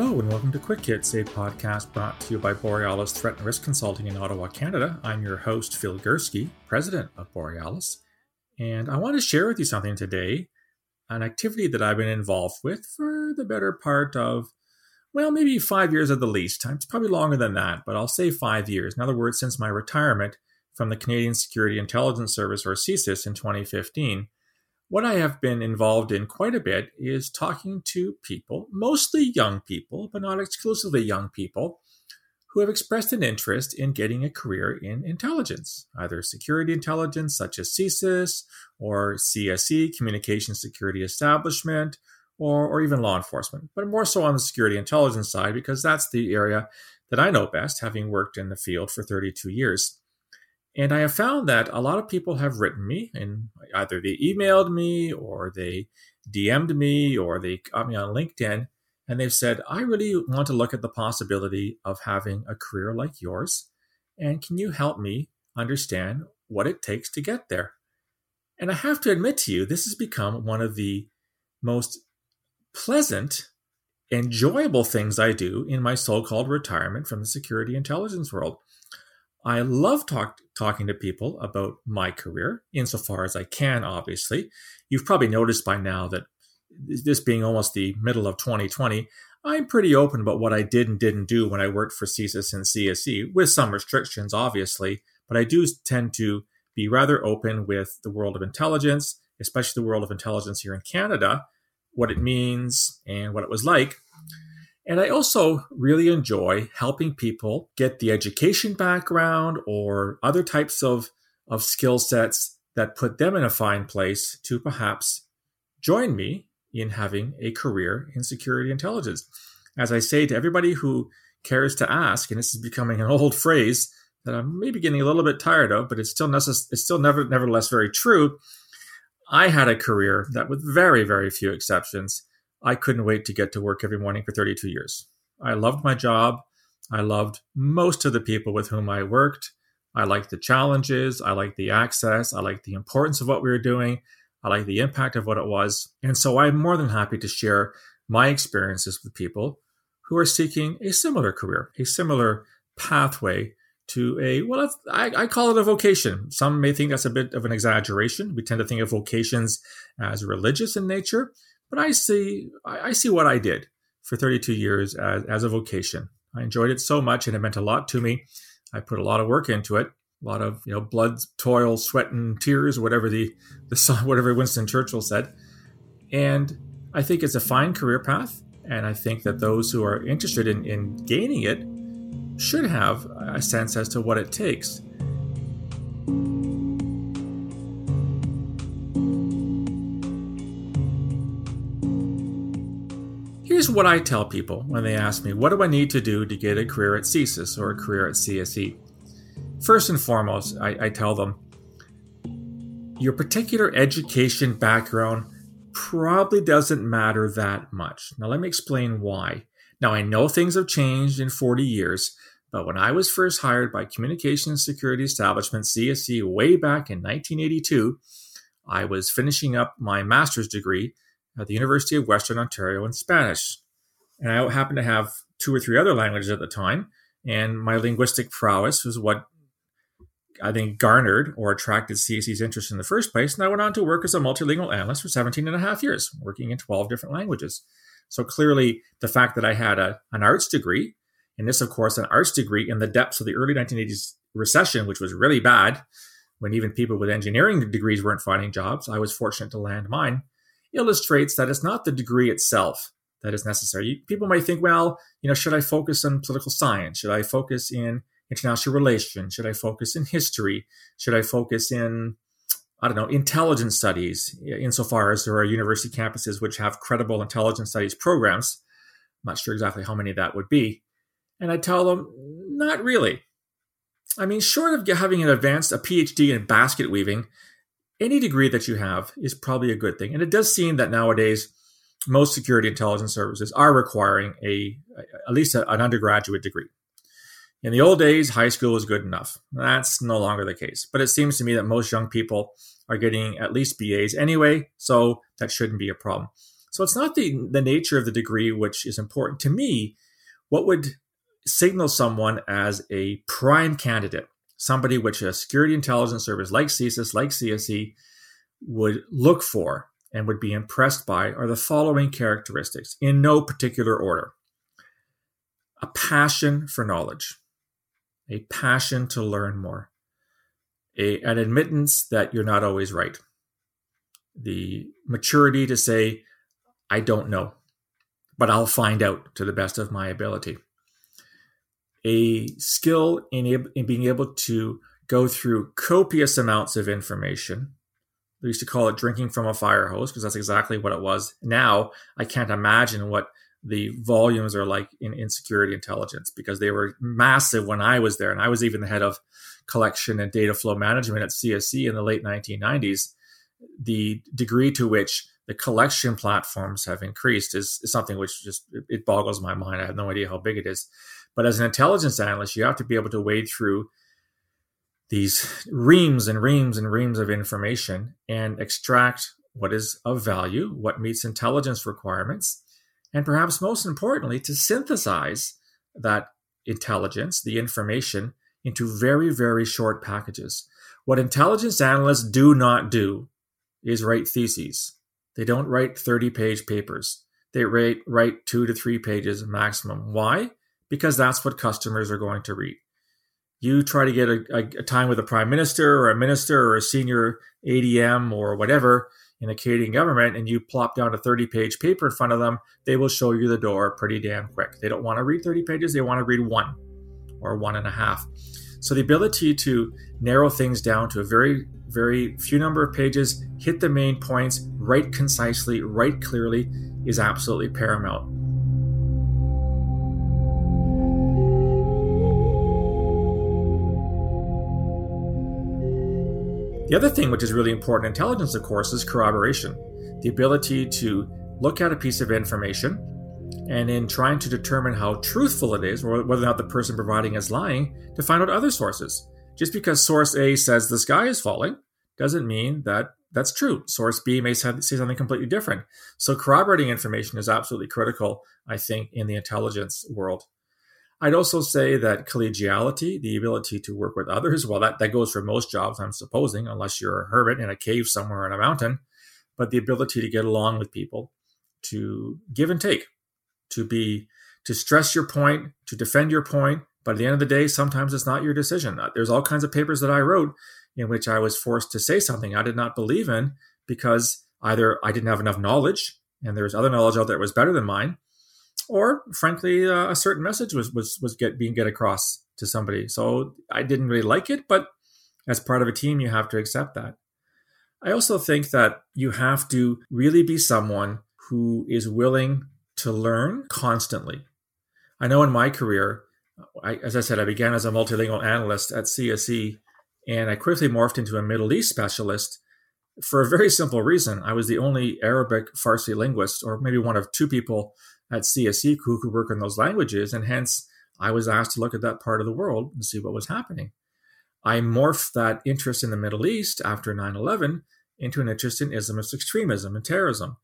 Hello, and welcome to Quick Hits, a podcast brought to you by Borealis Threat and Risk Consulting in Ottawa, Canada. I'm your host, Phil Gurski, president of Borealis, and I want to share with you something today an activity that I've been involved with for the better part of, well, maybe five years at the least. It's probably longer than that, but I'll say five years. In other words, since my retirement from the Canadian Security Intelligence Service, or CSIS, in 2015 what I have been involved in quite a bit is talking to people, mostly young people, but not exclusively young people, who have expressed an interest in getting a career in intelligence, either security intelligence, such as CSIS, or CSE, Communication Security Establishment, or, or even law enforcement, but more so on the security intelligence side, because that's the area that I know best, having worked in the field for 32 years. And I have found that a lot of people have written me, and either they emailed me or they DM'd me or they got me on LinkedIn, and they've said, I really want to look at the possibility of having a career like yours. And can you help me understand what it takes to get there? And I have to admit to you, this has become one of the most pleasant, enjoyable things I do in my so called retirement from the security intelligence world. I love talk, talking to people about my career, insofar as I can, obviously. You've probably noticed by now that this being almost the middle of 2020, I'm pretty open about what I did and didn't do when I worked for CSIS and CSE, with some restrictions, obviously. But I do tend to be rather open with the world of intelligence, especially the world of intelligence here in Canada, what it means and what it was like. And I also really enjoy helping people get the education background or other types of, of skill sets that put them in a fine place to perhaps join me in having a career in security intelligence. As I say to everybody who cares to ask, and this is becoming an old phrase that I'm maybe getting a little bit tired of, but it's still necess- it's still never, nevertheless very true. I had a career that, with very, very few exceptions, I couldn't wait to get to work every morning for 32 years. I loved my job. I loved most of the people with whom I worked. I liked the challenges. I liked the access. I liked the importance of what we were doing. I liked the impact of what it was. And so I'm more than happy to share my experiences with people who are seeking a similar career, a similar pathway to a, well, I, I call it a vocation. Some may think that's a bit of an exaggeration. We tend to think of vocations as religious in nature. But I see, I see what I did for 32 years as, as a vocation. I enjoyed it so much, and it meant a lot to me. I put a lot of work into it, a lot of you know blood, toil, sweat, and tears, whatever the the whatever Winston Churchill said. And I think it's a fine career path, and I think that those who are interested in, in gaining it should have a sense as to what it takes. What I tell people when they ask me, what do I need to do to get a career at CSIS or a career at CSE? First and foremost, I, I tell them, your particular education background probably doesn't matter that much. Now, let me explain why. Now, I know things have changed in 40 years, but when I was first hired by Communication Security Establishment, CSE, way back in 1982, I was finishing up my master's degree at the University of Western Ontario in Spanish. And I happened to have two or three other languages at the time. And my linguistic prowess was what I think garnered or attracted CSE's interest in the first place. And I went on to work as a multilingual analyst for 17 and a half years, working in 12 different languages. So clearly, the fact that I had a, an arts degree, and this, of course, an arts degree in the depths of the early 1980s recession, which was really bad when even people with engineering degrees weren't finding jobs, I was fortunate to land mine illustrates that it's not the degree itself that is necessary. People might think, well, you know, should I focus on political science? Should I focus in international relations? Should I focus in history? Should I focus in, I don't know, intelligence studies, insofar as there are university campuses which have credible intelligence studies programs? I'm not sure exactly how many that would be. And I tell them, not really. I mean, short of having an advanced, a PhD in basket weaving, any degree that you have is probably a good thing. And it does seem that nowadays most security intelligence services are requiring a at least a, an undergraduate degree. In the old days, high school was good enough. That's no longer the case. But it seems to me that most young people are getting at least BAs anyway, so that shouldn't be a problem. So it's not the, the nature of the degree which is important. To me, what would signal someone as a prime candidate, somebody which a security intelligence service like CSIS, like CSE, would look for and would be impressed by are the following characteristics in no particular order. A passion for knowledge, a passion to learn more, a, an admittance that you're not always right, the maturity to say, I don't know, but I'll find out to the best of my ability. A skill in, in being able to go through copious amounts of information. We used to call it drinking from a fire hose because that's exactly what it was. Now I can't imagine what the volumes are like in, in security intelligence because they were massive when I was there. And I was even the head of collection and data flow management at CSE in the late 1990s. The degree to which the collection platforms have increased is, is something which just it boggles my mind. I have no idea how big it is. But as an intelligence analyst, you have to be able to wade through these reams and reams and reams of information and extract what is of value, what meets intelligence requirements, and perhaps most importantly, to synthesize that intelligence, the information, into very, very short packages. What intelligence analysts do not do is write theses. They don't write 30 page papers. They write, write two to three pages maximum. Why? Because that's what customers are going to read. You try to get a, a, a time with a prime minister or a minister or a senior ADM or whatever in a Canadian government and you plop down a 30 page paper in front of them, they will show you the door pretty damn quick. They don't want to read 30 pages, they want to read one or one and a half. So the ability to narrow things down to a very, very few number of pages, hit the main points, write concisely, write clearly is absolutely paramount. The other thing which is really important in intelligence, of course, is corroboration. The ability to look at a piece of information and in trying to determine how truthful it is, or whether or not the person providing is lying, to find out other sources. Just because source A says the sky is falling doesn't mean that that's true. Source B may say something completely different. So corroborating information is absolutely critical, I think, in the intelligence world. I'd also say that collegiality, the ability to work with others, well, that, that goes for most jobs, I'm supposing, unless you're a hermit in a cave somewhere in a mountain, but the ability to get along with people, to give and take, to be to stress your point, to defend your point. But at the end of the day, sometimes it's not your decision. Uh, there's all kinds of papers that I wrote in which I was forced to say something I did not believe in because either I didn't have enough knowledge and there was other knowledge out there that was better than mine, or frankly, uh, a certain message was was was get being get across to somebody. So I didn't really like it, but as part of a team, you have to accept that. I also think that you have to really be someone who is willing to learn constantly. I know in my career, I, as I said, I began as a multilingual analyst at CSE, and I quickly morphed into a Middle East specialist for a very simple reason. I was the only Arabic Farsi linguist, or maybe one of two people at CSE who could work in those languages, and hence I was asked to look at that part of the world and see what was happening. I morphed that interest in the Middle East after 9 11 into an interest in Islamist extremism and terrorism.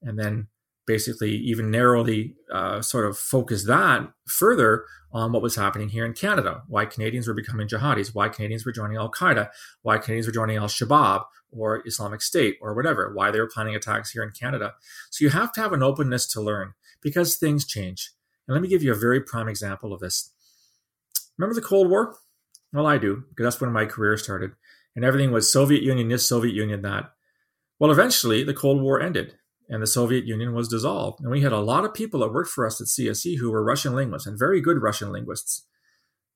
And then basically even narrowly uh, sort of focus that further on what was happening here in Canada, why Canadians were becoming jihadis, why Canadians were joining Al Qaeda, why Canadians were joining Al Shabaab or Islamic State or whatever, why they were planning attacks here in Canada. So you have to have an openness to learn because things change. And let me give you a very prime example of this. Remember the Cold War? Well, I do, because that's when my career started. And everything was Soviet Union this, Soviet Union that. Well, eventually the Cold War ended and the Soviet Union was dissolved. And we had a lot of people that worked for us at CSE who were Russian linguists and very good Russian linguists.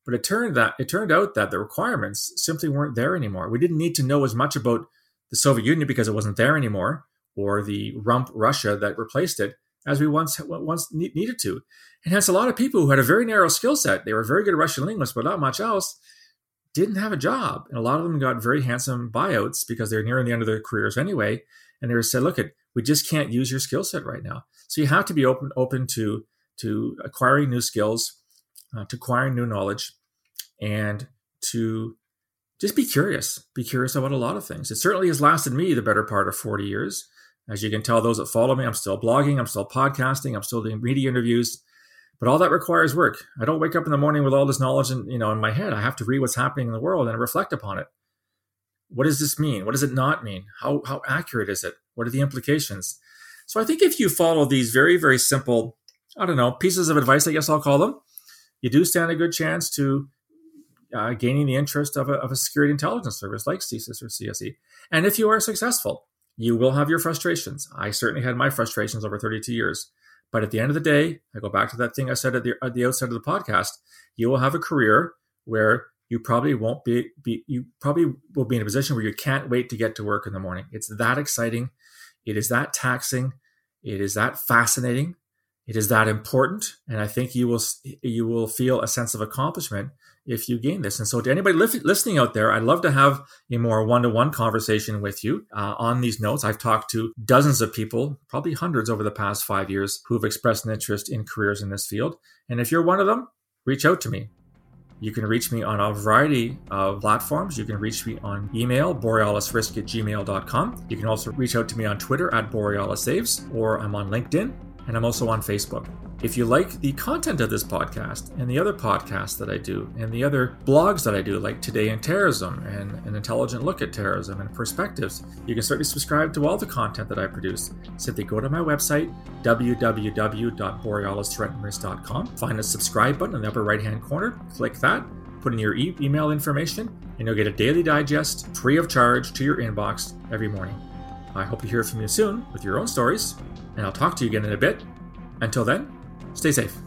But it turned that it turned out that the requirements simply weren't there anymore. We didn't need to know as much about the Soviet Union because it wasn't there anymore, or the rump Russia that replaced it, as we once once needed to. And hence, a lot of people who had a very narrow skill set, they were very good Russian linguists, but not much else, didn't have a job. And a lot of them got very handsome buyouts because they're nearing the end of their careers anyway. And they were said, look, at we just can't use your skill set right now. So you have to be open open to to acquiring new skills, uh, to acquiring new knowledge, and to just be curious. Be curious about a lot of things. It certainly has lasted me the better part of 40 years. As you can tell, those that follow me, I'm still blogging, I'm still podcasting, I'm still doing media interviews. But all that requires work. I don't wake up in the morning with all this knowledge in, you know, in my head. I have to read what's happening in the world and reflect upon it. What does this mean? What does it not mean? How, how accurate is it? What are the implications? So I think if you follow these very, very simple, I don't know, pieces of advice, I guess I'll call them, you do stand a good chance to uh, gaining the interest of a, of a security intelligence service like CSIS or CSE. And if you are successful, you will have your frustrations. I certainly had my frustrations over 32 years. But at the end of the day, I go back to that thing I said at the, at the outset of the podcast. You will have a career where you probably won't be, be you probably will be in a position where you can't wait to get to work in the morning. It's that exciting. It is that taxing. It is that fascinating. It is that important. And I think you will you will feel a sense of accomplishment if you gain this. And so, to anybody li- listening out there, I'd love to have a more one to one conversation with you uh, on these notes. I've talked to dozens of people, probably hundreds over the past five years, who've expressed an interest in careers in this field. And if you're one of them, reach out to me. You can reach me on a variety of platforms. You can reach me on email, borealisrisk at gmail.com. You can also reach out to me on Twitter at borealisaves, or I'm on LinkedIn, and I'm also on Facebook. If you like the content of this podcast and the other podcasts that I do and the other blogs that I do, like Today in Terrorism and an intelligent look at terrorism and perspectives, you can certainly subscribe to all the content that I produce. Simply go to my website, www.borealisthreatandrisk.com, find the subscribe button in the upper right hand corner, click that, put in your e- email information, and you'll get a daily digest free of charge to your inbox every morning. I hope to hear from you soon with your own stories, and I'll talk to you again in a bit. Until then, Stay safe.